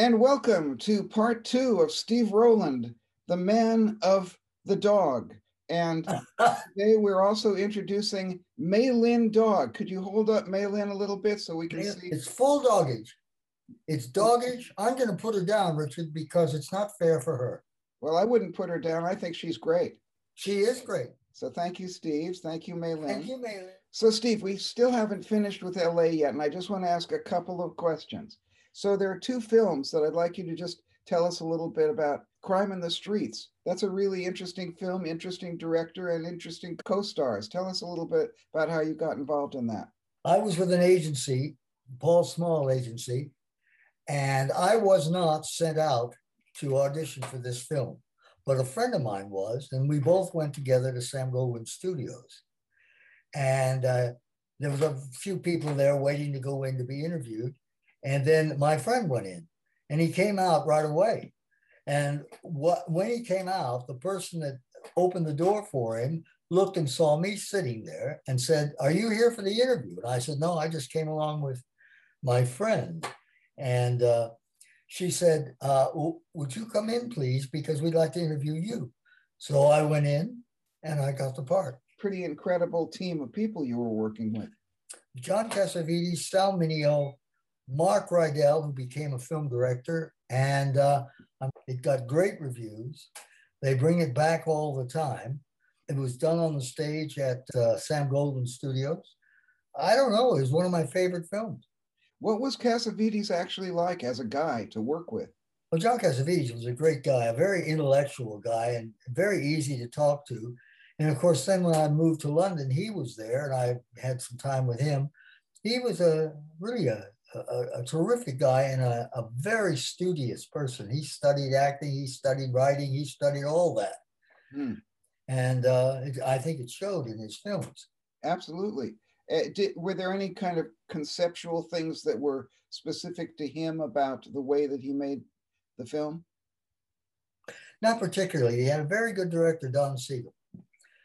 And welcome to part two of Steve Rowland, the man of the dog. And today we're also introducing Maylin Dog. Could you hold up Maylin a little bit so we can see? It's full doggage. It's doggage. I'm going to put her down, Richard, because it's not fair for her. Well, I wouldn't put her down. I think she's great. She is great. So thank you, Steve. Thank you, Maylin. Thank you, Maylin. So, Steve, we still haven't finished with LA yet, and I just want to ask a couple of questions. So, there are two films that I'd like you to just tell us a little bit about Crime in the Streets. That's a really interesting film, interesting director, and interesting co stars. Tell us a little bit about how you got involved in that. I was with an agency, Paul Small Agency, and I was not sent out to audition for this film, but a friend of mine was, and we both went together to Sam Goldwyn Studios. And uh, there was a few people there waiting to go in to be interviewed. And then my friend went in and he came out right away. And what, when he came out, the person that opened the door for him looked and saw me sitting there and said, Are you here for the interview? And I said, No, I just came along with my friend. And uh, she said, uh, Would you come in, please? Because we'd like to interview you. So I went in and I got the part. Pretty incredible team of people you were working with. John Cassavetes, Sal Mineo, Mark Rydell, who became a film director, and uh, it got great reviews. They bring it back all the time. It was done on the stage at uh, Sam Goldwyn Studios. I don't know, it was one of my favorite films. What was Cassavetes actually like as a guy to work with? Well, John Cassavetes was a great guy, a very intellectual guy, and very easy to talk to. And of course, then when I moved to London, he was there, and I had some time with him. He was a really a, a, a terrific guy and a, a, very studious person. He studied acting, he studied writing, he studied all that. Hmm. And uh, it, I think it showed in his films. Absolutely. Uh, did, were there any kind of conceptual things that were specific to him about the way that he made the film? Not particularly. He had a very good director, Don Siegel.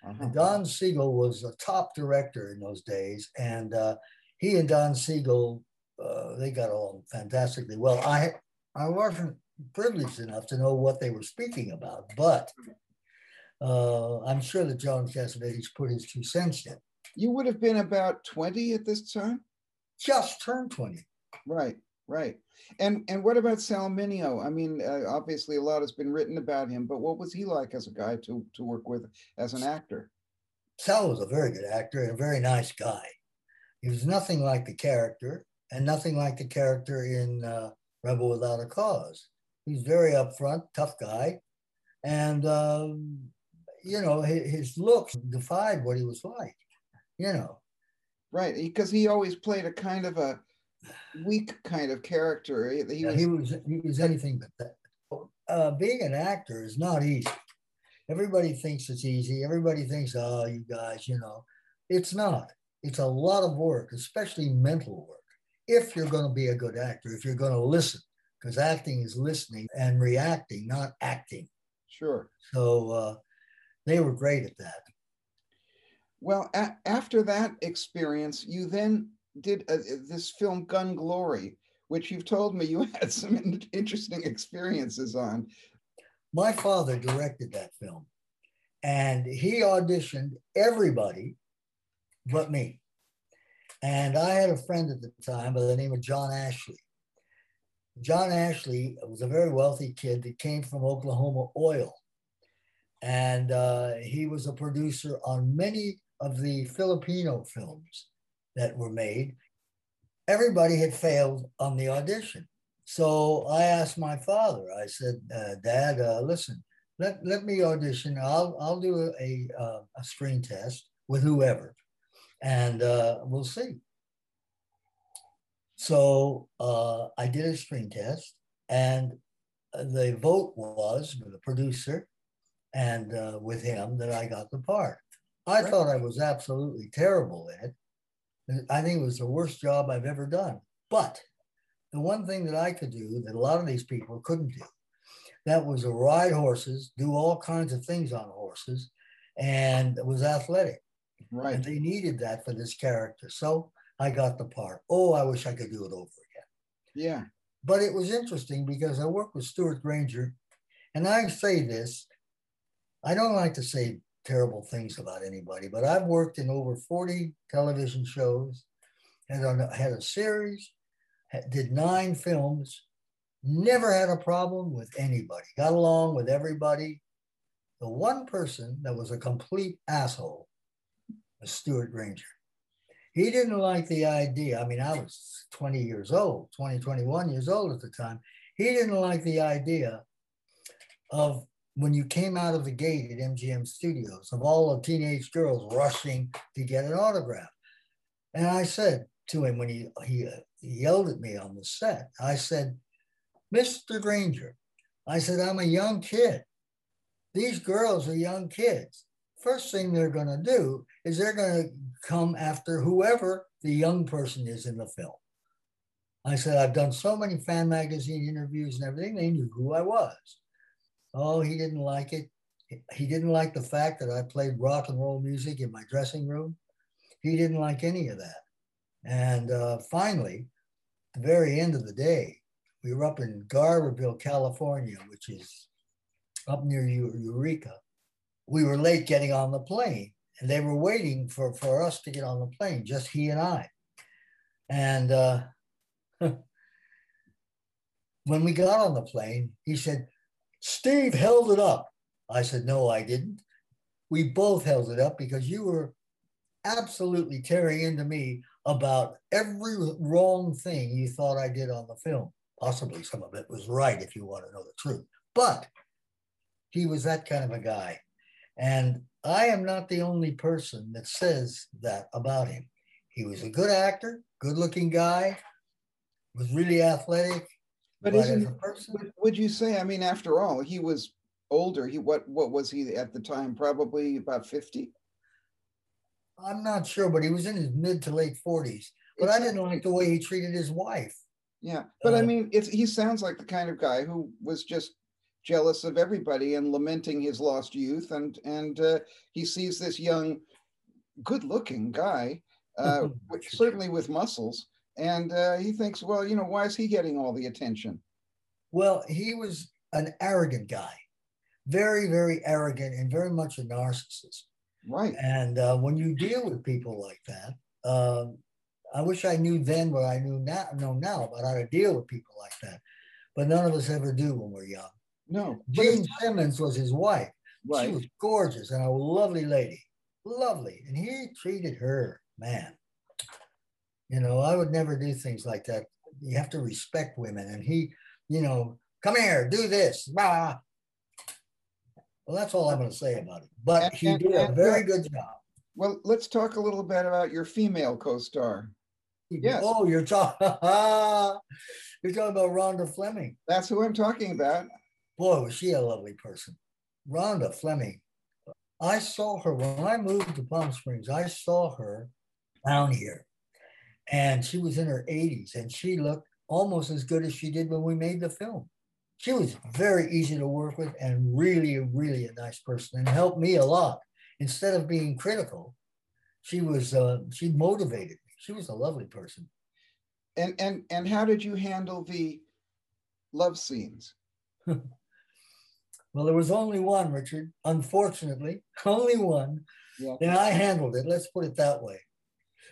Uh-huh. Don Siegel was a top director in those days, and uh, he and Don Siegel uh, they got on fantastically well. I I wasn't privileged enough to know what they were speaking about, but uh, I'm sure that John Cassavetes put his two cents in. You would have been about 20 at this time? Just turned 20. Right, right. And and what about Sal Mineo? I mean, uh, obviously a lot has been written about him, but what was he like as a guy to, to work with as an actor? Sal was a very good actor and a very nice guy. He was nothing like the character and nothing like the character in uh, Rebel Without a Cause. He's very upfront, tough guy, and um, you know his, his looks defied what he was like. You know, right? Because he always played a kind of a weak kind of character. He, yeah, was, he was he was anything but that. Uh, being an actor is not easy. Everybody thinks it's easy. Everybody thinks, oh, you guys, you know, it's not. It's a lot of work, especially mental work if you're going to be a good actor, if you're going to listen, because acting is listening and reacting, not acting. Sure. So uh, they were great at that. Well, a- after that experience, you then did uh, this film Gun Glory, which you've told me you had some in- interesting experiences on. My father directed that film, and he auditioned everybody but me. And I had a friend at the time by the name of John Ashley. John Ashley was a very wealthy kid that came from Oklahoma Oil. And uh, he was a producer on many of the Filipino films that were made. Everybody had failed on the audition. So I asked my father, I said, uh, Dad, uh, listen, let, let me audition. I'll, I'll do a, a, uh, a screen test with whoever and uh, we'll see. So uh, I did a screen test, and the vote was with the producer and uh, with him that I got the part. I right. thought I was absolutely terrible in it. I think it was the worst job I've ever done. But the one thing that I could do that a lot of these people couldn't do, that was ride horses, do all kinds of things on horses, and was athletic. Right. And they needed that for this character. So I got the part. Oh, I wish I could do it over again. Yeah. but it was interesting because I worked with Stewart Granger, and I say this, I don't like to say terrible things about anybody, but I've worked in over 40 television shows, had a, had a series, did nine films, never had a problem with anybody, got along with everybody. The one person that was a complete asshole was Stewart Granger. He didn't like the idea. I mean, I was 20 years old, 20, 21 years old at the time. He didn't like the idea of when you came out of the gate at MGM Studios of all the teenage girls rushing to get an autograph. And I said to him when he, he, uh, he yelled at me on the set, I said, Mr. Granger, I said, I'm a young kid. These girls are young kids. First thing they're going to do is they're going to come after whoever the young person is in the film. I said, I've done so many fan magazine interviews and everything, they knew who I was. Oh, he didn't like it. He didn't like the fact that I played rock and roll music in my dressing room. He didn't like any of that. And uh, finally, the very end of the day, we were up in Garberville, California, which is up near Eureka. We were late getting on the plane, and they were waiting for, for us to get on the plane, just he and I. And uh, when we got on the plane, he said, Steve held it up. I said, No, I didn't. We both held it up because you were absolutely tearing into me about every wrong thing you thought I did on the film. Possibly some of it was right if you want to know the truth. But he was that kind of a guy. And I am not the only person that says that about him. He was a good actor, good looking guy, was really athletic, but, but isn't person, would you say? I mean, after all, he was older. He what what was he at the time? Probably about fifty. I'm not sure, but he was in his mid to late forties. But it's I didn't like the way he treated his wife. Yeah, but uh, I mean, it's he sounds like the kind of guy who was just jealous of everybody and lamenting his lost youth, and and uh, he sees this young, good-looking guy, uh, certainly with muscles, and uh, he thinks, well, you know, why is he getting all the attention? Well, he was an arrogant guy, very, very arrogant and very much a narcissist. Right. And uh, when you deal with people like that, uh, I wish I knew then what I knew now, know now about how to deal with people like that. But none of us ever do when we're young. No. Jean Simmons was his wife. Right. She was gorgeous and a lovely lady, lovely. And he treated her, man, you know, I would never do things like that. You have to respect women. And he, you know, come here, do this. Bah. Well, that's all I'm going to say about it. But and, he and, did a very good job. Well, let's talk a little bit about your female co-star. Yes. Oh, you're talking. you're talking about Rhonda Fleming. That's who I'm talking about. Boy, was she a lovely person. Rhonda Fleming. I saw her when I moved to Palm Springs. I saw her down here and she was in her 80s and she looked almost as good as she did when we made the film. She was very easy to work with and really, really a nice person and helped me a lot. Instead of being critical, she was uh, she motivated me. She was a lovely person. And and and how did you handle the love scenes? well, there was only one, Richard. Unfortunately, only one. Yeah. And I handled it. Let's put it that way.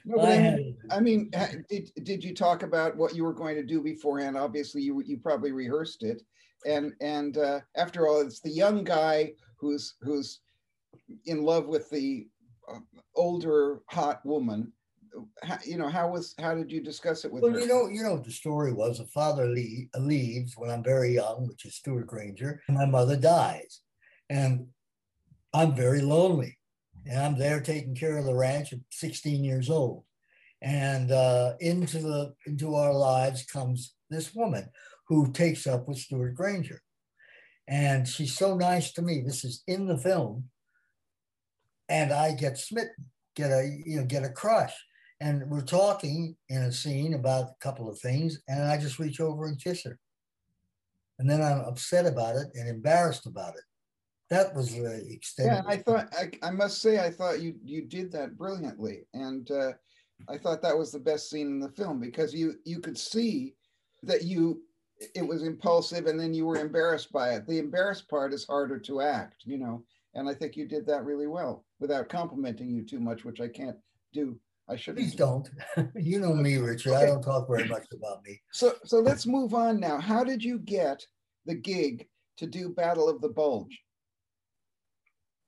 No, but I, I, mean, I mean, did did you talk about what you were going to do beforehand? Obviously, you you probably rehearsed it, and and uh, after all, it's the young guy who's who's in love with the uh, older hot woman. How, you know, how was how did you discuss it with well, her? you know, you know, the story was a father leave, leaves when I'm very young, which is Stewart Granger, and my mother dies, and I'm very lonely and I'm there taking care of the ranch at 16 years old. And uh, into the into our lives comes this woman who takes up with Stewart Granger, and she's so nice to me. This is in the film, and I get smitten, get a you know get a crush, and we're talking in a scene about a couple of things, and I just reach over and kiss her, and then I'm upset about it and embarrassed about it that was the extent. Yeah, I thought I, I must say I thought you you did that brilliantly, and uh, I thought that was the best scene in the film because you you could see that you it was impulsive and then you were embarrassed by it. The embarrassed part is harder to act, you know, and I think you did that really well without complimenting you too much, which I can't do. I should Please don't. you know me, Richard. I don't talk very much about me. So so let's move on now. How did you get the gig to do Battle of the Bulge?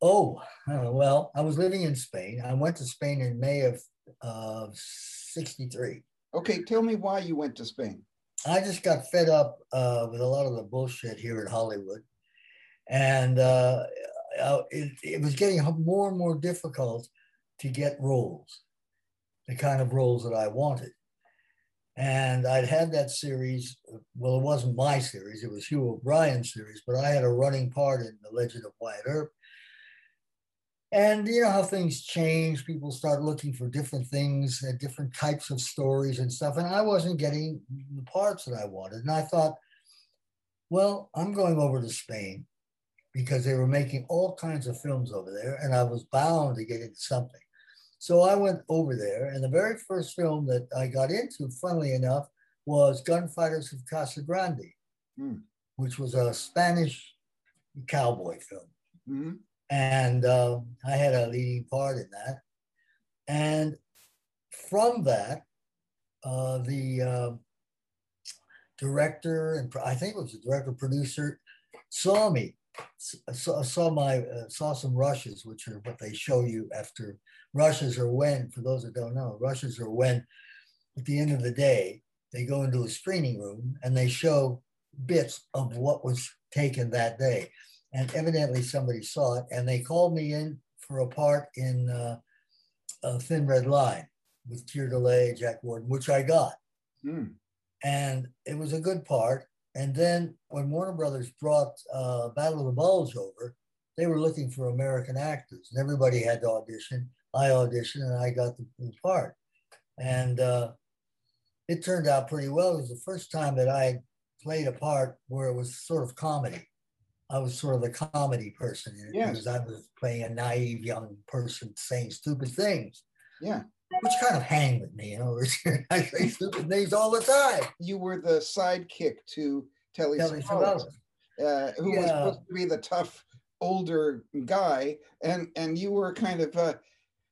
Oh, uh, well, I was living in Spain. I went to Spain in May of uh, 63. Okay, tell me why you went to Spain. I just got fed up uh, with a lot of the bullshit here in Hollywood. And uh, it, it was getting more and more difficult to get roles, the kind of roles that I wanted. And I'd had that series. Well, it wasn't my series, it was Hugh O'Brian's series, but I had a running part in The Legend of Wyatt Earp. And you know how things change. People start looking for different things, and different types of stories and stuff. And I wasn't getting the parts that I wanted. And I thought, well, I'm going over to Spain because they were making all kinds of films over there, and I was bound to get into something. So I went over there, and the very first film that I got into, funnily enough, was Gunfighters of Casa Grande, mm. which was a Spanish cowboy film. Mm-hmm and uh, I had a leading part in that. And from that, uh, the uh, director and I think it was the director producer saw me, saw, saw my uh, saw some rushes, which are what they show you after rushes are when. For those that don't know, rushes are when at the end of the day they go into a screening room and they show bits of what was taken that day and evidently somebody saw it, and they called me in for a part in uh, a Thin Red Line with Keir Dullea, Jack Warden, which I got. Mm. And it was a good part. And then when Warner Brothers brought uh, Battle of the Bulge over, they were looking for American actors, and everybody had to audition. I auditioned, and I got the, the part. And uh, it turned out pretty well. It was the first time that I played a part where it was sort of comedy. I was sort of the comedy person yes. because I was playing a naive young person saying stupid things. Yeah. Which kind of hang with me, you know. I say stupid things all the time. You were the sidekick to Telly, Telly Savalas, uh, who yeah. was supposed to be the tough older guy, and and you were kind of a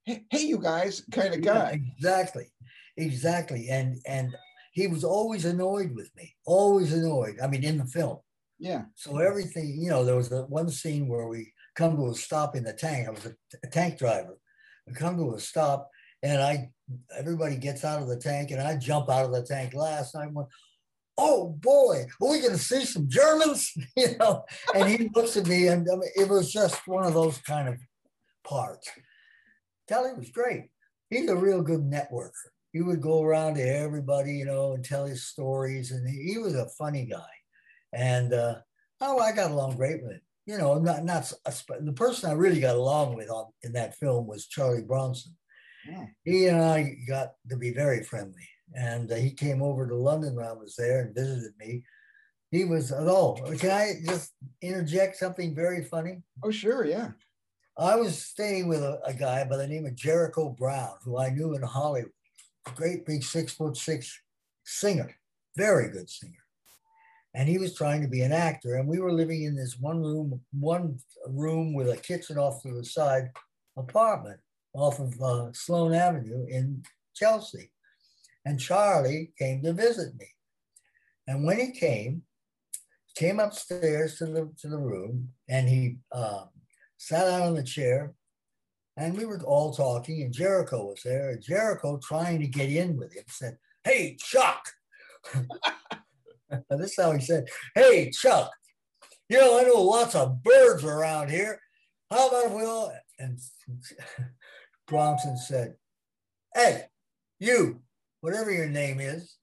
hey, hey you guys kind of guy. Yeah, exactly, exactly, and and he was always annoyed with me, always annoyed. I mean, in the film, yeah. So everything, you know, there was the one scene where we come to a stop in the tank. I was a, a tank driver. We come to a stop, and I everybody gets out of the tank, and I jump out of the tank last. And I went, "Oh boy, are we going to see some Germans?" you know. And he looks at me, and I mean, it was just one of those kind of parts. Telly was great. He's a real good networker. He would go around to everybody, you know, and tell his stories, and he, he was a funny guy. And uh, oh, I got along great with him. You know, not not a, the person I really got along with on in that film was Charlie Bronson. Yeah. He and I got to be very friendly, and uh, he came over to London when I was there and visited me. He was oh, can I just interject something very funny? Oh, sure, yeah. I was staying with a, a guy by the name of Jericho Brown, who I knew in Hollywood. Great big six foot six singer, very good singer and he was trying to be an actor. And we were living in this one room, one room with a kitchen off to the side apartment off of uh, Sloane Avenue in Chelsea. And Charlie came to visit me. And when he came, came upstairs to the to the room, and he um, sat down on the chair, and we were all talking. And Jericho was there. And Jericho, trying to get in with him, said, "Hey, Chuck." this is how he said, Hey, Chuck, you know, I know lots of birds around here. How about if we all? And Bronson said, Hey, you, whatever your name is,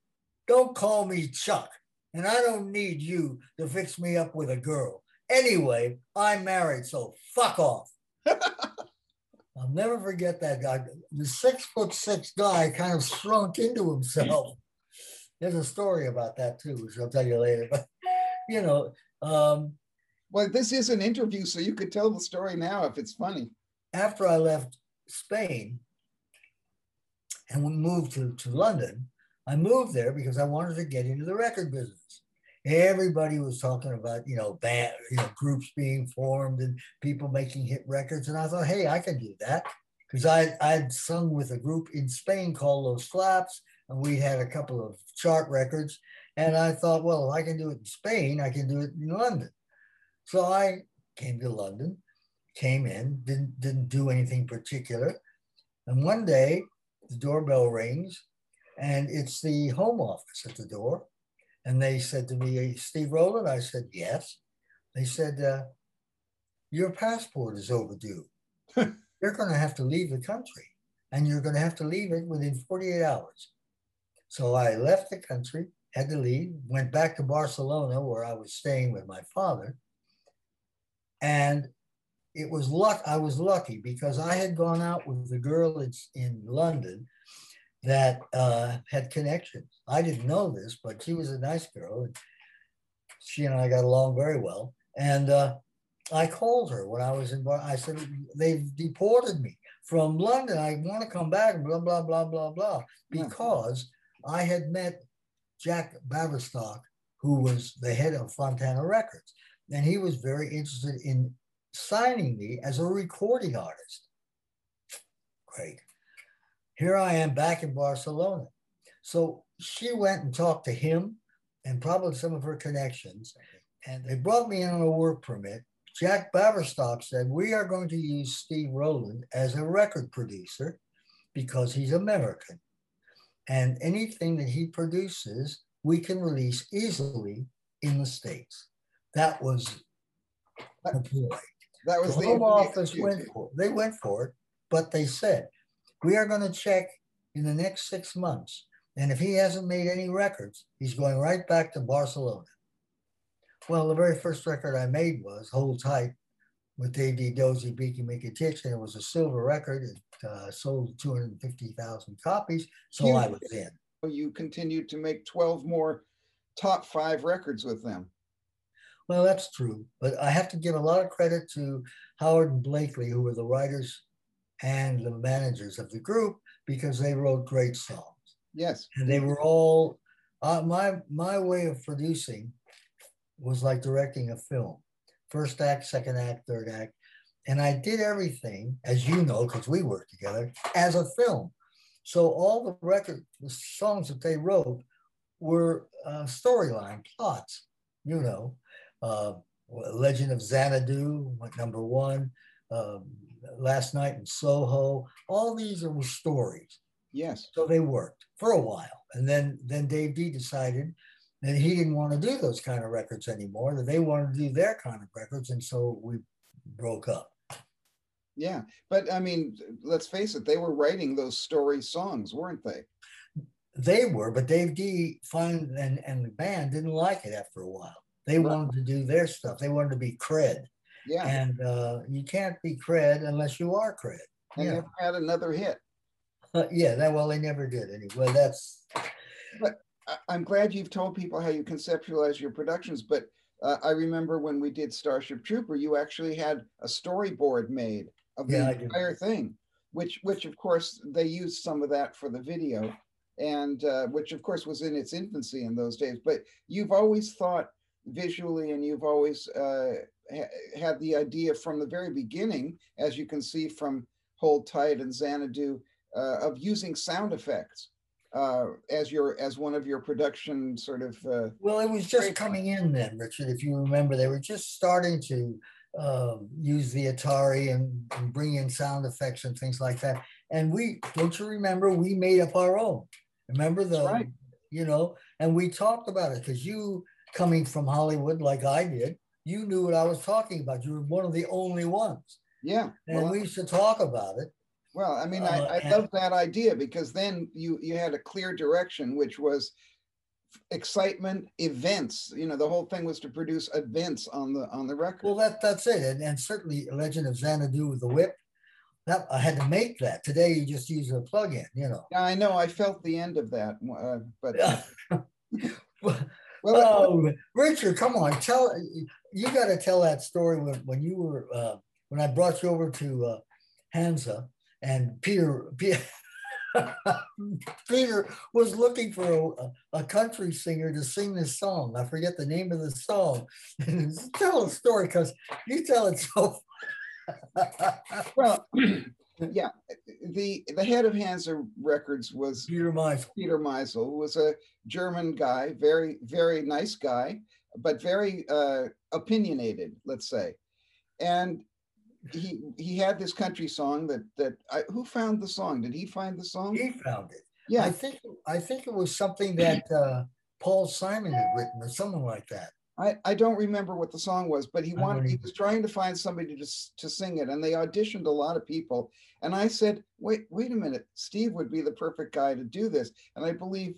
don't call me Chuck. And I don't need you to fix me up with a girl. Anyway, I'm married, so fuck off. I'll never forget that guy. The six foot six guy kind of shrunk into himself. There's a story about that too, which I'll tell you later. But you know, um, well, this is an interview, so you could tell the story now if it's funny. After I left Spain and we moved to, to London, I moved there because I wanted to get into the record business. Everybody was talking about, you know, band, you know, groups being formed and people making hit records. And I thought, hey, I can do that. Because I I'd sung with a group in Spain called Los Flaps, and we had a couple of chart records. And I thought, well, if I can do it in Spain, I can do it in London. So I came to London, came in, didn't didn't do anything particular. And one day the doorbell rings and it's the home office at the door. And they said to me, hey, Steve Rowland? I said, yes. They said, uh, your passport is overdue. you're going to have to leave the country and you're going to have to leave it within 48 hours. So I left the country, had to leave, went back to Barcelona where I was staying with my father. And it was luck. I was lucky because I had gone out with a girl in, in London that uh, had connections. I didn't know this, but she was a nice girl. And she and I got along very well. And uh, I called her when I was in. I said they've deported me from London. I want to come back. Blah blah blah blah blah. Because yeah. I had met Jack Baverstock, who was the head of Fontana Records, and he was very interested in signing me as a recording artist. Great here I am back in Barcelona. So she went and talked to him and probably some of her connections. And they brought me in on a work permit. Jack Baverstock said, We are going to use Steve Rowland as a record producer because he's American. And anything that he produces, we can release easily in the States. That was the point. That was the, the home office went for. They went for it, but they said, we are going to check in the next six months. And if he hasn't made any records, he's going right back to Barcelona. Well, the very first record I made was Hold Tight with Dave Dee. Dozy, Beaky Mickey Tich, and it was a silver record. It uh, sold 250,000 copies, so you, I was in. You continued to make 12 more top five records with them. Well, that's true, but I have to give a lot of credit to Howard and Blaikley, who were the writers and the managers of the group because they wrote great songs. Yes. And they were all uh, my my way of producing was like directing a film. First act, second act, third act. And I did everything, as you know, because we worked together, as a film. So all the record, the songs that they wrote were uh, storyline plots, you know. Uh, Legend of Xanadu, number one. Um, last night in Soho. All these are stories. Yes. So they worked for a while. And then then Dave Dee decided that he didn't want to do those kind of records anymore, that they wanted to do their kind of records. And so we broke up. Yeah. But I mean, let's face it, they were writing those story songs, weren't they? They were, but Dave Dee find and, and the band didn't like it after a while. They right. wanted to do their stuff. They wanted to be cred. Yeah. And uh, you can't be cred unless you are cred. They yeah. never had another hit. Uh, yeah, that well, they never did anyway. That's. But I'm glad you've told people how you conceptualize your productions. But uh, I remember when we did Starship Trooper, you actually had a storyboard made of the yeah, entire thing, which, which of course they used some of that for the video, and uh, which of course was in its infancy in those days. But you've always thought visually, and you've always uh, ha- had the idea from the very beginning, as you can see from Hold Tight and Xanadu, uh, of using sound effects uh, as your as one of your production sort of. Uh, well, it was just coming in then, Richard. If you remember, they were just starting to um, use the Atari and, and, bring in sound effects and things like that. And we don't you remember we made up our own. Remember the right. you know, and we talked about it because you coming from Hollywood like I did, you knew what I was talking about. You were one of the only ones. Yeah. And well, we used to talk about it. Well, I mean, uh, I, I and, love that idea because then you you had a clear direction, which was excitement events you know the whole thing was to produce events on the on the record well that that's it and, and certainly legend of xanadu with the whip that i had to make that today you just use a plug-in you know yeah i know i felt the end of that uh, but Well, oh, Richard, come on, tell you got to tell that story when, when you were uh, when I brought you over to uh, Hansa and Peter, Peter Peter was looking for a, a, country singer to sing this song. I forget the name of the song. tell a story because you tell it so. well, yeah, the the head of Hansa Records was Peter Meisel. Peter Meisel was a German guy, very very nice guy, but very uh, opinionated, let's say, and he he had this country song that that I, who found the song? Did he find the song? He found it. Yeah, I think I think it was something that uh, Paul Simon had written or something like that. I, I don't remember what the song was, but he wanted he was trying to find somebody to to sing it, and they auditioned a lot of people. And I said, wait wait a minute, Steve would be the perfect guy to do this. And I believe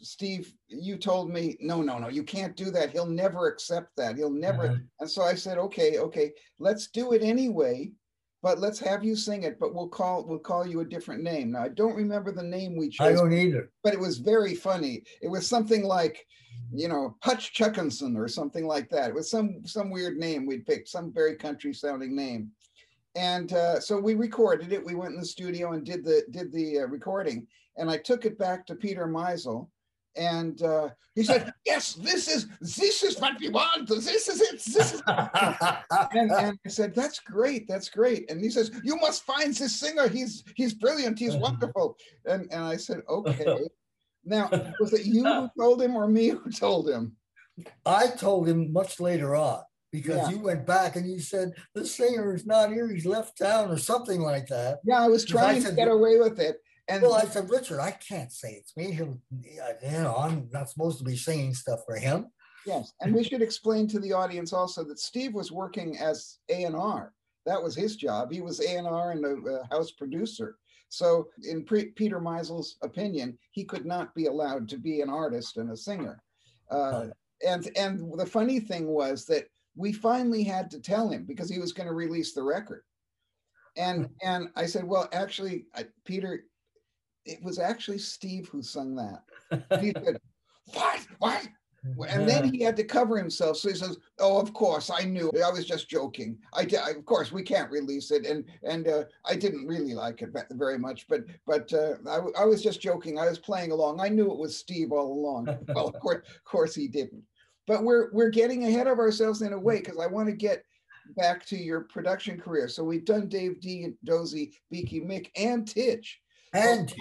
Steve, you told me, no, no, no, you can't do that. He'll never accept that. He'll never. Uh-huh. And so I said, okay, okay, let's do it anyway, but let's have you sing it. But we'll call we'll call you a different name. Now I don't remember the name we chose. I don't either. But it was very funny. It was something like, you know, Hutch Chuckinson or something like that. It was some some weird name we'd picked, some very country sounding name. And uh, so we recorded it. We went in the studio and did the did the uh, recording and I took it back to Peter Meisel, and uh, he said, "Yes, this is this is what we want. This is it. This is." and, and I said, "That's great. That's great." And he says, "You must find this singer. He's he's brilliant. He's wonderful." And and I said, "Okay." Now, was it you who told him or me who told him? I told him much later on because yeah. you went back and you said the singer is not here. He's left town or something like that. Yeah, I was trying I said, to get away with it. And well, I said, Richard, I can't say it's me. He'll, you know, I'm not supposed to be singing stuff for him. Yes, and we should explain to the audience also that Steve was working as A and R. That was his job. He was A and R and a, a, house producer. So, in pre- Peter Meisel's opinion, he could not be allowed to be an artist and a singer. Uh, and and the funny thing was that we finally had to tell him because he was going to release the record. And and I said, well, actually, I, Peter, it was actually Steve who sung that. He said, "What? What?" And then he had to cover himself. So he says, "Oh, of course, I knew. I was just joking. I, did, I of course, we can't release it, and and uh, I didn't really like it very much, but but uh, I, I was just joking. I was playing along. I knew it was Steve all along. well, of course, of course, he didn't. But we're we're getting ahead of ourselves in a way because I want to get back to your production career. So we've done Dave Dee, Dozy, Beaky Mick, and Tich. And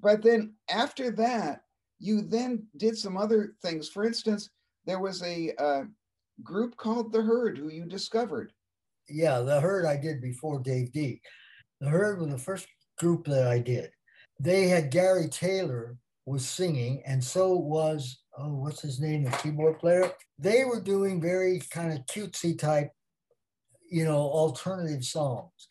but then after that, you then did some other things. For instance, there was a uh, group called The Herd who you discovered. Yeah, The Herd I did before Dave Dee. The Herd was the first group that I did. They had Gary Taylor was singing, and so was oh, what's his name, the keyboard player. They were doing very kind of cutesy type, you know, alternative songs,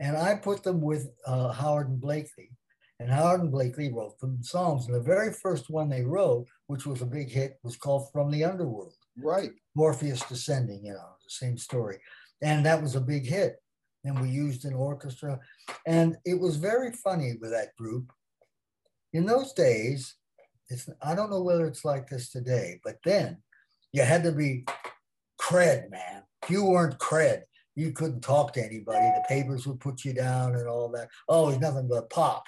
and I put them with uh, Howard and Blaikley. And Howard and Blaikley wrote the songs. And the very first one they wrote, which was a big hit, was called From the Underworld. Right. Morpheus Descending, you know, the same story. And that was a big hit. And we used an orchestra. And it was very funny with that group. In those days, it's I don't know whether it's like this today, but then you had to be cred, man. If you weren't cred, you couldn't talk to anybody. The papers would put you down and all that. Oh, he's nothing but pop.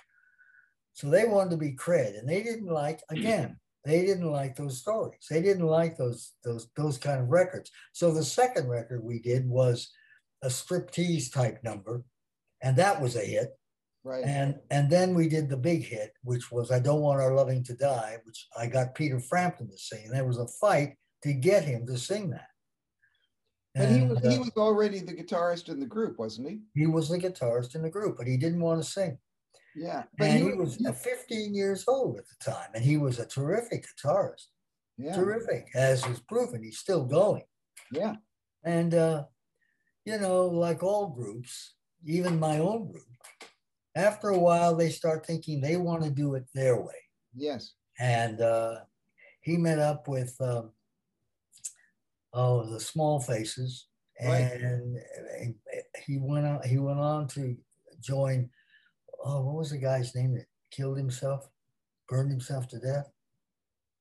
So they wanted to be cred, and they didn't like again. They didn't like those stories. They didn't like those those those kind of records. So the second record we did was a striptease type number, and that was a hit. Right. And and then we did the big hit, which was "I Don't Want Our Loving to Die," which I got Peter Frampton to sing. And there was a fight to get him to sing that. But and, he was uh, he was already the guitarist in the group, wasn't he? He was the guitarist in the group, but he didn't want to sing. Yeah. But and he, he was 15 years old at the time, and he was a terrific guitarist. Yeah. Terrific, as is proven. He's still going. Yeah. And, uh, you know, like all groups, even my own group, after a while, they start thinking they want to do it their way. Yes. And uh, he met up with, um, oh, the Small Faces, and right. he went on. He went on to join oh, what was the guy's name that killed himself, burned himself to death?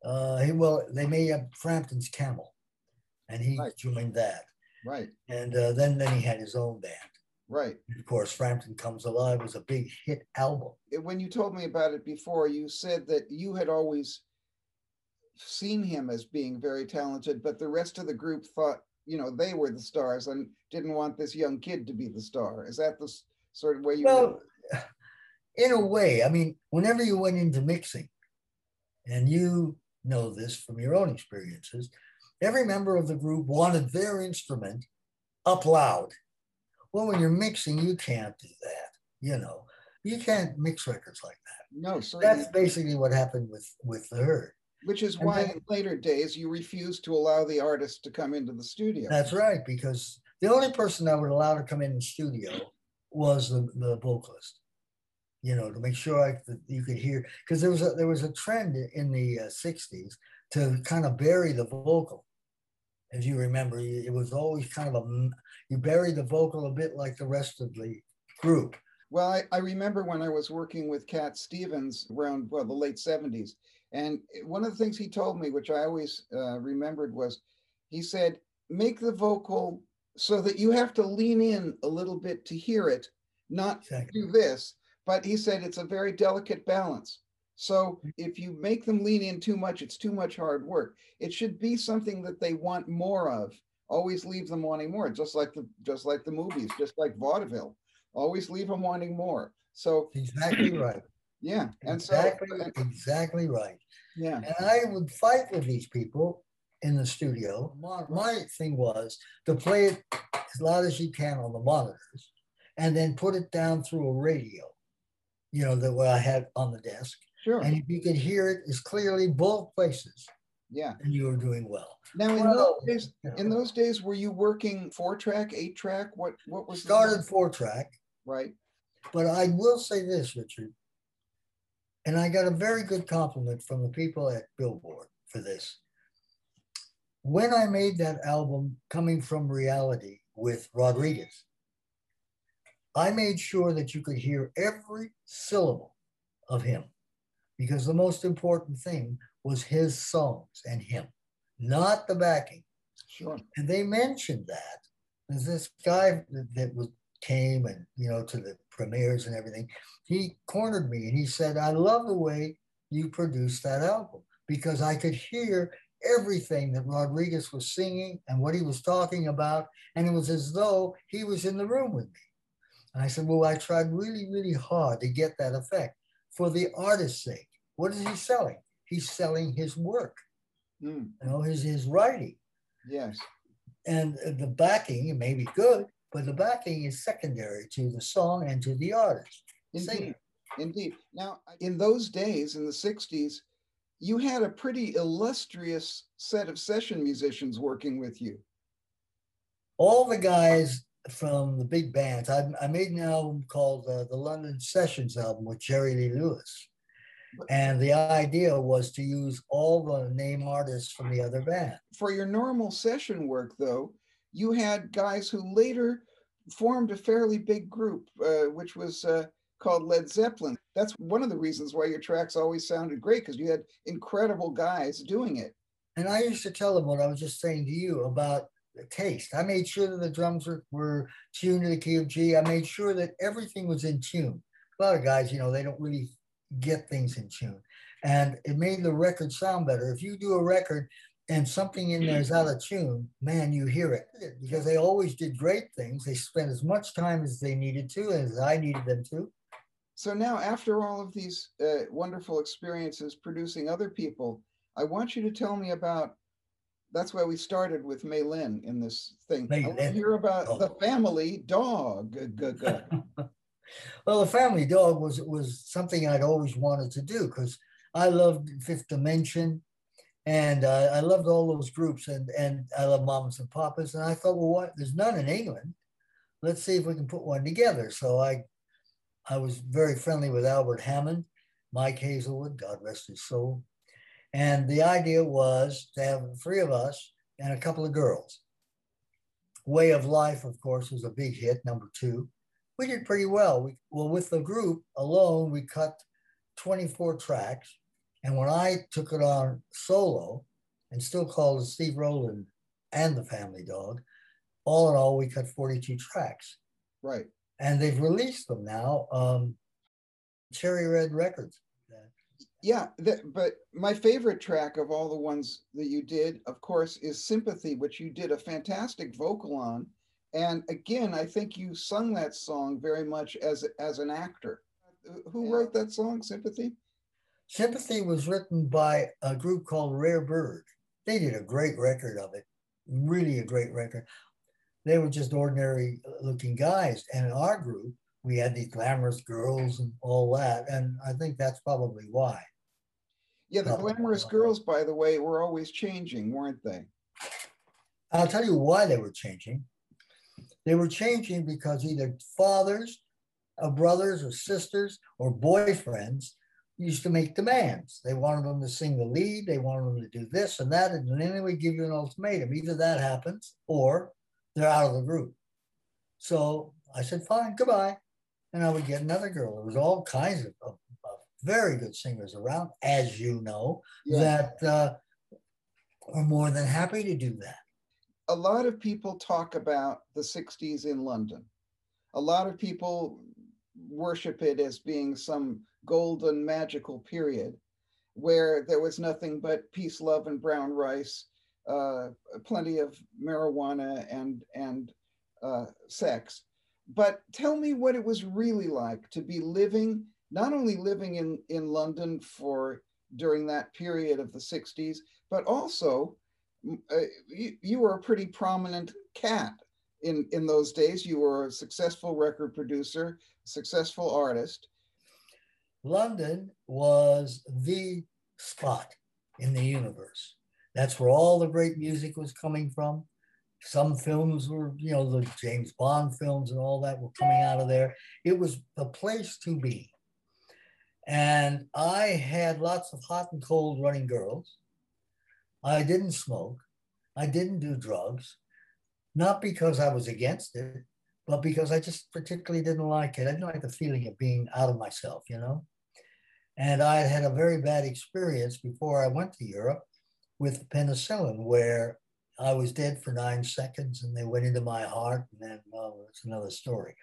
Uh, he well, they made up Frampton's Camel, and he right. joined that. Right. And uh, then then he had his own band. Right. Of course, Frampton Comes Alive was a big hit album. When you told me about it before, you said that you had always seen him as being very talented, but the rest of the group thought, you know, they were the stars and didn't want this young kid to be the star. Is that the sort of way you? Well, in a way, I mean, whenever you went into mixing, and you know this from your own experiences, every member of the group wanted their instrument up loud. Well, when you're mixing, you can't do that. You know, you can't mix records like that. No, so That's basically what happened with with the herd. Which is why then, in later days you refused to allow the artist to come into the studio. That's right, because the only person that would allow to come in the studio was the, the vocalist. You know, to make sure I, that you could hear, because there was a there was a trend in the uh, '60s to kind of bury the vocal. If you remember, it was always kind of a you bury the vocal a bit like the rest of the group. Well, I, I remember when I was working with Cat Stevens around well the late '70s, and one of the things he told me, which I always uh, remembered, was he said, make the vocal so that you have to lean in a little bit to hear it, not exactly. do this. But he said it's a very delicate balance. So if you make them lean in too much, it's too much hard work. It should be something that they want more of. Always leave them wanting more, just like the just like the movies, just like vaudeville. Always leave them wanting more. So exactly right. Yeah. And exactly, so exactly right. Yeah. And I would fight with these people in the studio. My thing was to play it as loud as you can on the monitors and then put it down through a radio, you know, that what I had on the desk. Sure. And if you could hear it as clearly both places. Yeah. And you were doing well. Now in well, those days, you know, in those days, were you working four track, eight track? What what was started four track? Right. But I will say this, Richard. And I got a very good compliment from the people at Billboard for this. When I made that album, Coming from Reality, with Rodriguez, I made sure that you could hear every syllable of him because the most important thing was his songs and him, not the backing. Sure. And they mentioned that. There's this guy that was came and you know to the premieres and everything, he cornered me and he said, I love the way you produced that album because I could hear everything that Rodriguez was singing and what he was talking about. And it was as though he was in the room with me. And I said, Well, I tried really, really hard to get that effect for the artist's sake. What is he selling? He's selling his work, mm. you know, his, his writing. Yes. And the backing may be good, but the backing is secondary to the song and to the artist. Indeed. Indeed. Now, in those days, in the 60s, you had a pretty illustrious set of session musicians working with you. All the guys from the big bands. I, I made an album called uh, the London Sessions album with Jerry Lee Lewis. And the idea was to use all the name artists from the other band. For your normal session work, though, you had guys who later formed a fairly big group, uh, which was uh, called Led Zeppelin. That's one of the reasons why your tracks always sounded great because you had incredible guys doing it. And I used to tell them what I was just saying to you about taste. I made sure that the drums were, were tuned to the key of G. I made sure that everything was in tune. A lot of guys, you know, they don't really get things in tune. And it made the record sound better. If you do a record and something in there is out of tune, man, you hear it because they always did great things. They spent as much time as they needed to, as I needed them to. So now, after all of these uh, wonderful experiences producing other people, I want you to tell me about. That's why we started with Mei Lin in this thing. May I want to hear about oh. the family dog. well, the family dog was was something I'd always wanted to do because I loved Fifth Dimension and uh, I loved all those groups, and and I love Mamas and Papas, and I thought, well, what? There's none in England. Let's see if we can put one together. So I, I was very friendly with Albert Hammond, Mike Hazlewood, God rest his soul, and the idea was to have three of us and a couple of girls. Way of Life, of course, was a big hit, number two. We did pretty well. We, well, with the group alone, we cut 24 tracks and when I took it on solo and still called it Steve Rowland and the Family Dog, all in all, we cut 42 tracks. Right. and they've released them now. Um, Cherry Red Records. Yeah, but my favorite track of all the ones that you did, of course, is Sympathy, which you did a fantastic vocal on. And again, I think you sung that song very much as as an actor. Who wrote that song, Sympathy? Sympathy was written by a group called Rare Bird. They did a great record of it, really a great record. They were just ordinary looking guys. And in our group, we had these glamorous girls and all that. And I think that's probably why. Yeah, the oh, glamorous girls, by the way, were always changing, weren't they? I'll tell you why they were changing. They were changing because either fathers, or brothers, or sisters, or boyfriends used to make demands. They wanted them to sing the lead, they wanted them to do this and that, and then they would give you an ultimatum. Either that happens or they're out of the group. So I said, fine, goodbye. And I would get another girl. There was all kinds of, of very good singers around, as you know, yeah. that uh, are more than happy to do that. A lot of people talk about the 60s in London. A lot of people worship it as being some golden magical period where there was nothing but peace, love, and brown rice, uh, plenty of marijuana and and uh, sex. But tell me what it was really like to be living not only living in, in London for during that period of the 60s, but also uh, you, you were a pretty prominent cat in, in those days. You were a successful record producer, successful artist. London was the spot in the universe. That's where all the great music was coming from. Some films were, you know, the James Bond films and all that were coming out of there. It was the place to be. And I had lots of hot and cold running girls. I didn't smoke. I didn't do drugs, not because I was against it, but because I just particularly didn't like it. I didn't like the feeling of being out of myself, you know? And I had a very bad experience before I went to Europe with penicillin, where I was dead for nine seconds and they went into my heart. And then, oh, well, it's another story.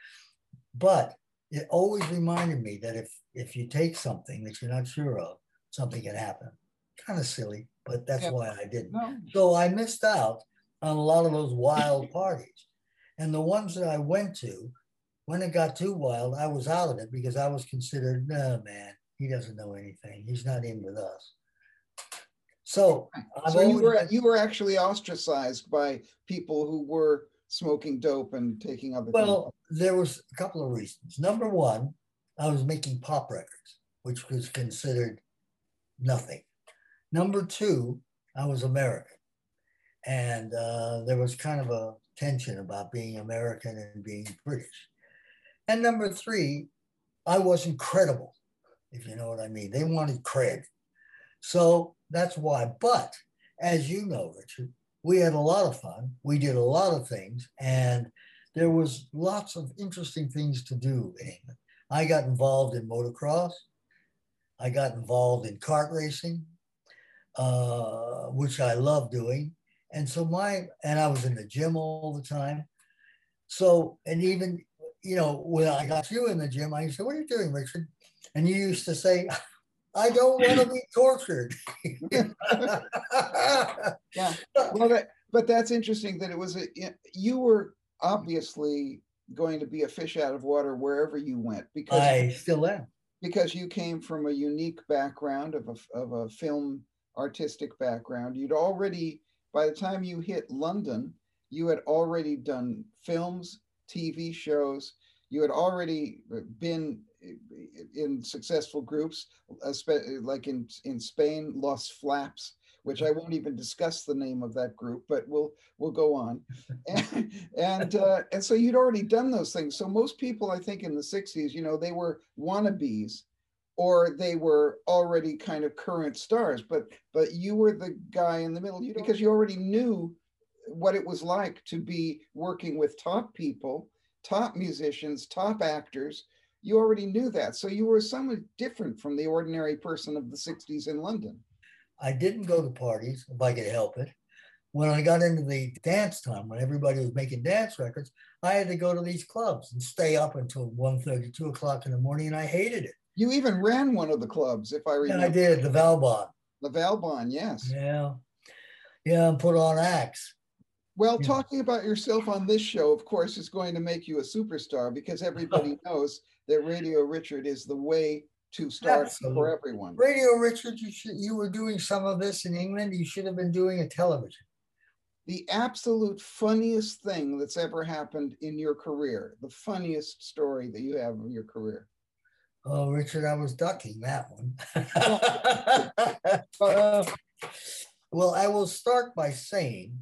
But it always reminded me that if if you take something that you're not sure of, something can happen. Kind of silly, but that's yeah. why I didn't. No. So I missed out on a lot of those wild parties. And the ones that I went to, when it got too wild, I was out of it because I was considered, no man, he doesn't know anything. He's not in with us. So, so you were you were actually ostracized by people who were smoking dope and taking other well, things? there was a couple of reasons. Number one, I was making pop records, which was considered nothing. Number two, I was American. And uh, there was kind of a tension about being American and being British. And number three, I wasn't credible, if you know what I mean. They wanted cred. So that's why. But as you know, Richard, we had a lot of fun. We did a lot of things, and there was lots of interesting things to do in England. I got involved in motocross. I got involved in kart racing, uh, which I love doing. And so my, and I was in the gym all the time. So, and even, you know, when I got you in the gym, I say, what are you doing, Richard? And you used to say, I don't want to be tortured. yeah. Well, that, but that's interesting that it was a, you were obviously going to be a fish out of water wherever you went because I still am because you came from a unique background of a, of a film artistic background. You'd already, by the time you hit London, you had already done films, TV shows. You had already uh, been in successful groups, like in, in Spain, Los Flaps, which I won't even discuss the name of that group, but we'll we'll go on. And and, uh, and so you'd already done those things. So most people, I think, in the '60s, you know, they were wannabes, or they were already kind of current stars. But but you were the guy in the middle, you because you already knew what it was like to be working with top people, top musicians, top actors. You already knew that, so you were somewhat different from the ordinary person of the '60s in London. I didn't go to parties if I could help it. when I got into the dance time, when everybody was making dance records, I had to go to these clubs and stay up until 1.30, 2 o'clock in the morning, and I hated it. You even ran one of the clubs, if I remember. Yeah, I did, the Valbonne. The Valbonne, yes. Yeah. Yeah, and put on acts. Well, Yeah. talking about yourself on this show, of course, is going to make you a superstar because everybody knows that Radio Richard is the way to start Absolutely. for everyone. Radio Richard, you should, you were doing some of this in England. You should have been doing a television. The absolute funniest thing that's ever happened in your career, the funniest story that you have of your career. Oh, Richard, I was ducking that one. Uh, well, I will start by saying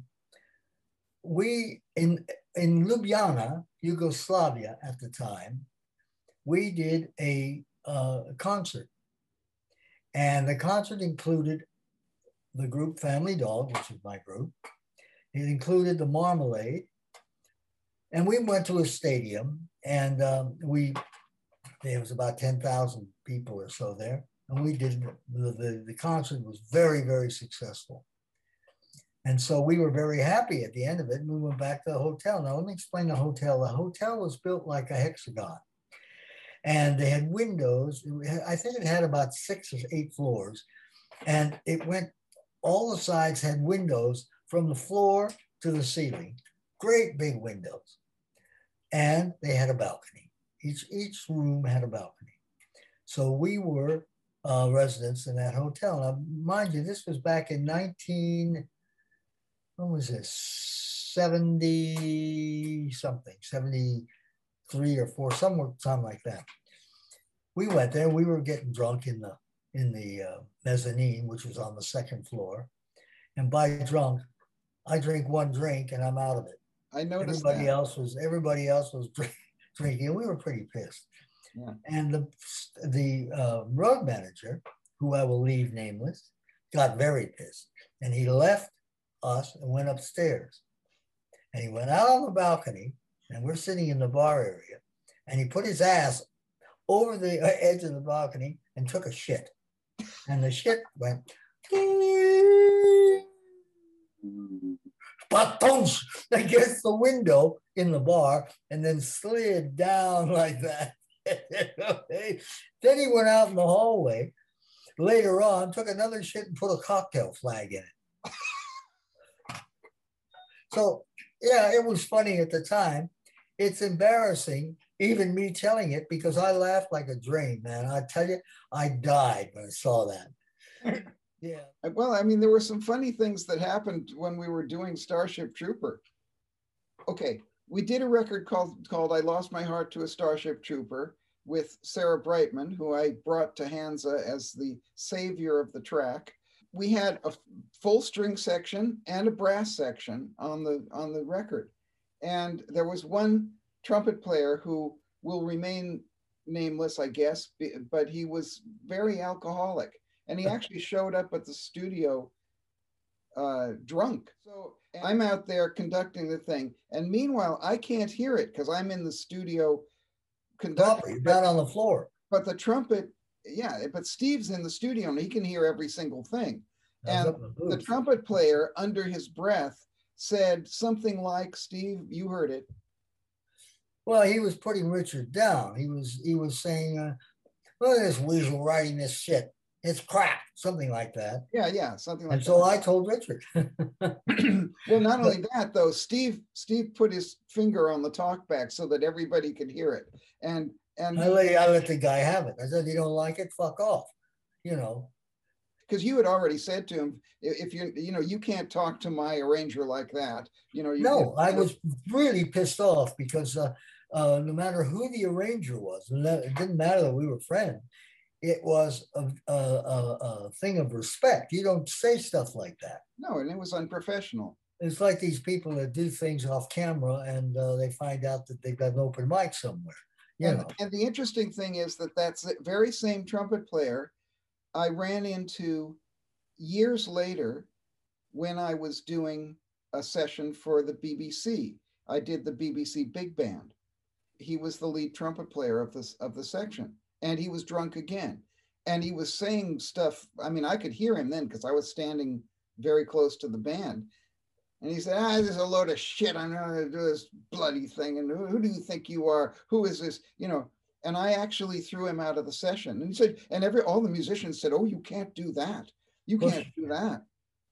we in in Ljubljana, Yugoslavia at the time, we did a uh, concert, and the concert included the group Family Dogg, which is my group. It included the Marmalade, and we went to a stadium, and um, we there was about 10,000 people or so there. And we did, the, the, the concert was very, very successful. And so we were very happy at the end of it. And we went back to the hotel. Now, let me explain the hotel. The hotel was built like a hexagon. And they had windows. I think it had about six or eight floors. And it went, all the sides had windows from the floor to the ceiling, great big windows. And they had a balcony each each room had a balcony. So we were uh, residents in that hotel. Now, mind you, this was back in 19, what was this, 70 something, 73 or four, somewhere, time like that. We went there, we were getting drunk in the in the uh, mezzanine, which was on the second floor. And by drunk, I drink one drink and I'm out of it. I noticed Everybody that. else was everybody else was drink, drinking. We were pretty pissed. Yeah. And the the uh, road manager, who I will leave nameless, got very pissed, and he left us and went upstairs. And he went out on the balcony, and we're sitting in the bar area, and he put his ass over the edge of the balcony and took a shit, and the shit went. Batonch against the window in the bar and then slid down like that. then he went out in the hallway later on, took another shit and put a cocktail flag in it. So, yeah, it was funny at the time. It's embarrassing, even me telling it, because I laughed like a drain, man. I tell you, I died when I saw that. yeah. Well, I mean, there were some funny things that happened when we were doing Starship Trooper. Okay, we did a record called called "I Lost My Heart to a Starship Trooper" with Sarah Brightman, who I brought to Hansa as the savior of the track. We had a full string section and a brass section on the on the record, and there was one trumpet player who will remain nameless, I guess, but he was very alcoholic and he actually showed up at the studio uh, drunk. So I'm out there conducting the thing, and meanwhile I can't hear it because I'm in the studio conducting. you're down on the floor. But the trumpet, yeah, but Steve's in the studio and he can hear every single thing. And the trumpet player, under his breath, said something like, "Steve, you heard it." Well, he was putting Richard down. He was he was saying, uh, "Look at this weasel writing this shit. It's crap," something like that. Yeah, yeah, something like that. And so. I told Richard, well, not only that though, Steve Steve put his finger on the talkback so that everybody could hear it, and and I let I let the guy have it. I said, "You don't like it? Fuck off." You know. because you had already said to him, if you you know you can't talk to my arranger like that, you know. You, No, I was really pissed off because uh, uh, no matter who the arranger was, and that- it didn't matter that we were friends. It was a, a, a, a thing of respect. You don't say stuff like that. no, and it was unprofessional. It's like these people that do things off camera and uh, they find out that they've got an open mic somewhere. You and, and the interesting thing is that that's the very same trumpet player I ran into years later when I was doing a session for the BBC. I did the BBC Big Band. He was the lead trumpet player of this of the section, and he was drunk again. And he was saying stuff. I mean, I could hear him then because I was standing very close to the band. And he said, ah, this is a load of shit. I'm not going to do this bloody thing. And who, who do you think you are? Who is this? You know, and I actually threw him out of the session. And he said, and every all the musicians said, oh, you can't do that. You can't do that.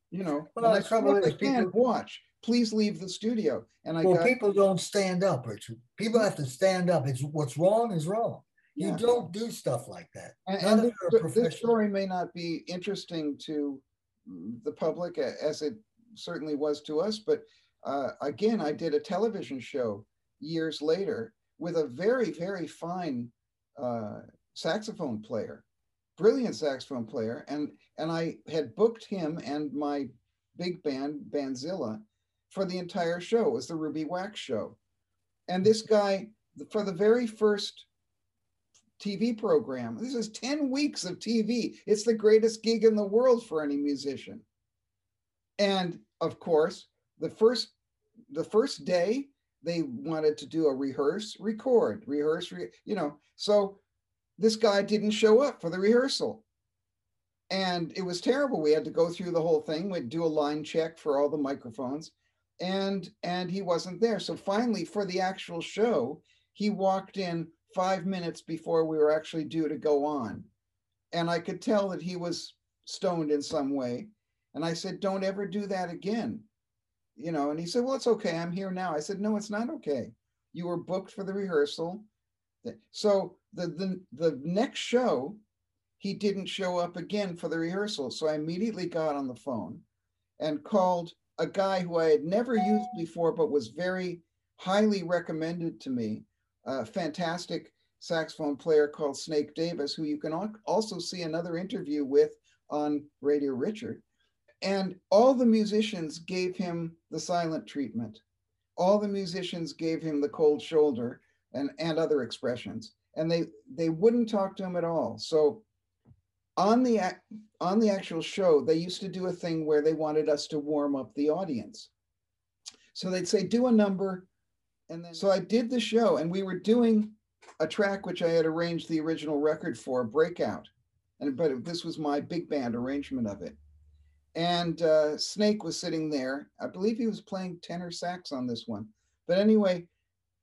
You know, well, I, said, well, I people, watch. Please leave the studio. And I well, got, people don't stand up, Richard. People have to stand up. It's what's wrong is wrong. You yeah. don't do stuff like that. And, and this, this story may not be interesting to the public as it certainly was to us. But uh, again, I did a television show years later with a very, very fine uh, saxophone player, brilliant saxophone player, and and I had booked him and my big band Bandzilla for the entire show. It was the Ruby Wax show, and this guy for the very first TV program. This is 10 weeks of TV. It's the greatest gig in the world for any musician. And of course, the first the first day they wanted to do a rehearse, record, rehearse, re, you know. So this guy didn't show up for the rehearsal. And it was terrible. We had to go through the whole thing. We'd do a line check for all the microphones. And and he wasn't there. So finally, for the actual show, he walked in five minutes before we were actually due to go on. And I could tell that he was stoned in some way. And I said, Don't ever do that again. You know, and he said, Well, it's okay. I'm here now. I said, No, it's not okay. You were booked for the rehearsal. So the the, the next show, he didn't show up again for the rehearsal. So I immediately got on the phone and called a guy who I had never used before, but was very highly recommended to me, a fantastic saxophone player called Snake Davis, who you can also see another interview with on Radio Richard. And all the musicians gave him the silent treatment. All the musicians gave him the cold shoulder and, and other expressions. And they, they wouldn't talk to him at all. So on the, on the actual show, they used to do a thing where they wanted us to warm up the audience. So they'd say, do a number. And then, so I did the show and we were doing a track which I had arranged the original record for, Breakout. And, but this was my big band arrangement of it and uh, Snake was sitting there. I believe he was playing tenor sax on this one. But anyway,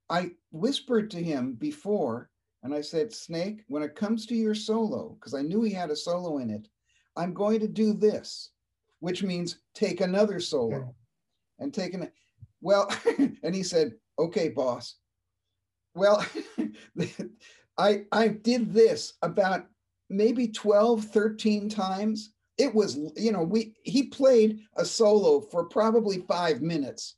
I whispered to him before, and I said, Snake, when it comes to your solo, because I knew he had a solo in it, I'm going to do this, which means take another solo and take an, well, and he said, okay, boss. Well, I, I did this about maybe 12, 13 times it was you know we he played a solo for probably five minutes.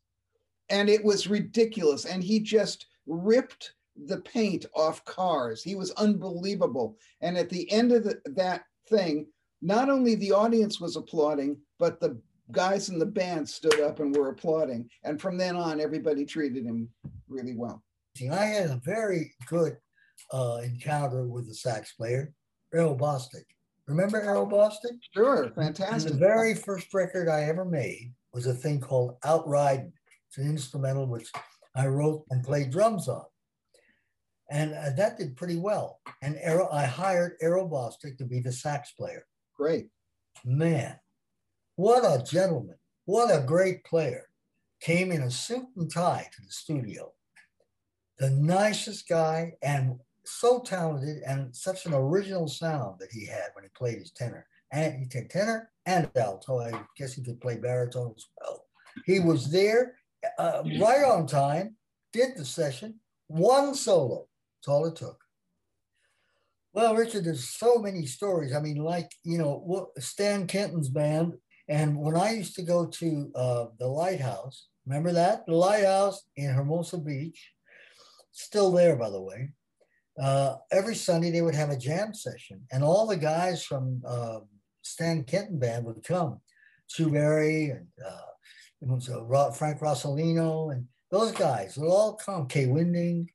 And it was ridiculous. And he just ripped the paint off cars. He was unbelievable. And at the end of the, that thing not only the audience was applauding but the guys in the band stood up and were applauding. And from then on everybody treated him really well. I had a very good uh, encounter with the sax player Earl Bostic Remember Errol Bostic? Sure, fantastic. And the very first record I ever made was a thing called Outride. It's an instrumental which I wrote and played drums on. And uh, that did pretty well. And Errol, I hired Errol Bostic to be the sax player. Great. Man, what a gentleman. What a great player. Came in a suit and tie to the studio. The nicest guy and so talented and such an original sound that he had when he played his tenor. And he did tenor and alto. I guess he could play baritone as well. He was there uh, right on time, did the session, one solo. That's all it took. Well, Richard, there's so many stories. I mean, like, you know, Stan Kenton's band. And when I used to go to uh, the Lighthouse, remember that? The Lighthouse in Hermosa Beach, still there, by the way uh, every Sunday they would have a jam session, and all the guys from uh, Stan Kenton band would come, Sue Berry and uh, uh, Frank Rosolino and those guys would all come, Kai Winding,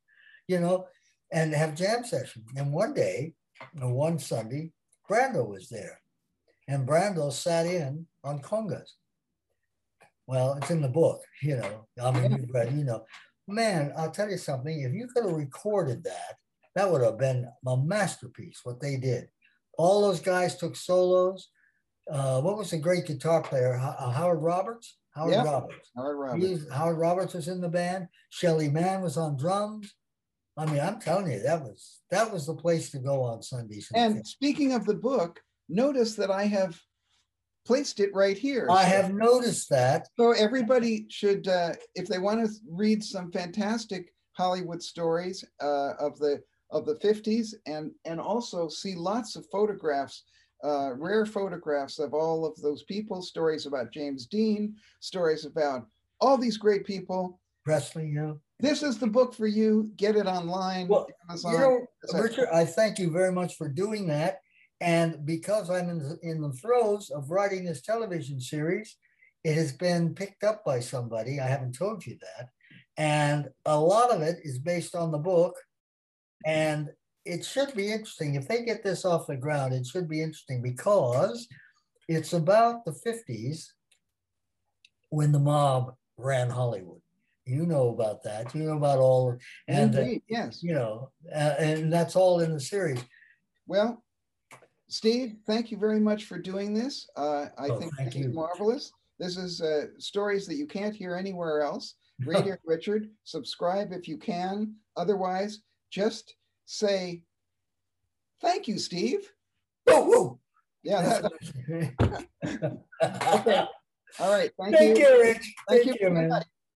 you know, and have jam session. And one day, one Sunday, Brando was there, and Brando sat in on congas. Well, it's in the book, you know. I mean, you know. Man, I'll tell you something. If you could have recorded that that would have been a masterpiece, what they did. All those guys took solos. uh, what was the great guitar player? Ho- uh, Howard Roberts? Howard Yeah. Roberts. Howard Roberts. was- Howard Roberts was in the band. Shelly Manne was on drums. I mean, I'm telling you, that was that was the place to go on Sundays. And speaking of the book, notice that I have placed it right here. I have noticed that. So everybody should, uh, if they want to read some fantastic Hollywood stories uh, of the of the 50s and and also see lots of photographs, uh, rare photographs of all of those people, stories about James Dean, stories about all these great people. Presley, you know. This is the book for you. Get it online. Well, Amazon. You know. Richard, I thank you very much for doing that. And because I'm in the, in the throes of writing this television series, it has been picked up by somebody. I haven't told you that. And a lot of it is based on the book. And it should be interesting. If they get this off the ground, it should be interesting because it's about the 50s when the mob ran Hollywood. You know about that. You know about all, and uh, Indeed, yes. you know, uh, and that's all in the series. Well, Steve, thank you very much for doing this. Uh, I Oh, think thank this is you. marvelous. This is uh, stories that you can't hear anywhere else. Radio Richard, subscribe if you can. Otherwise, just say thank you, Steve. Whoa, whoa. Yeah. that- okay. All right. Thank Thank you. you, Rich. Thank Thank you. you, man.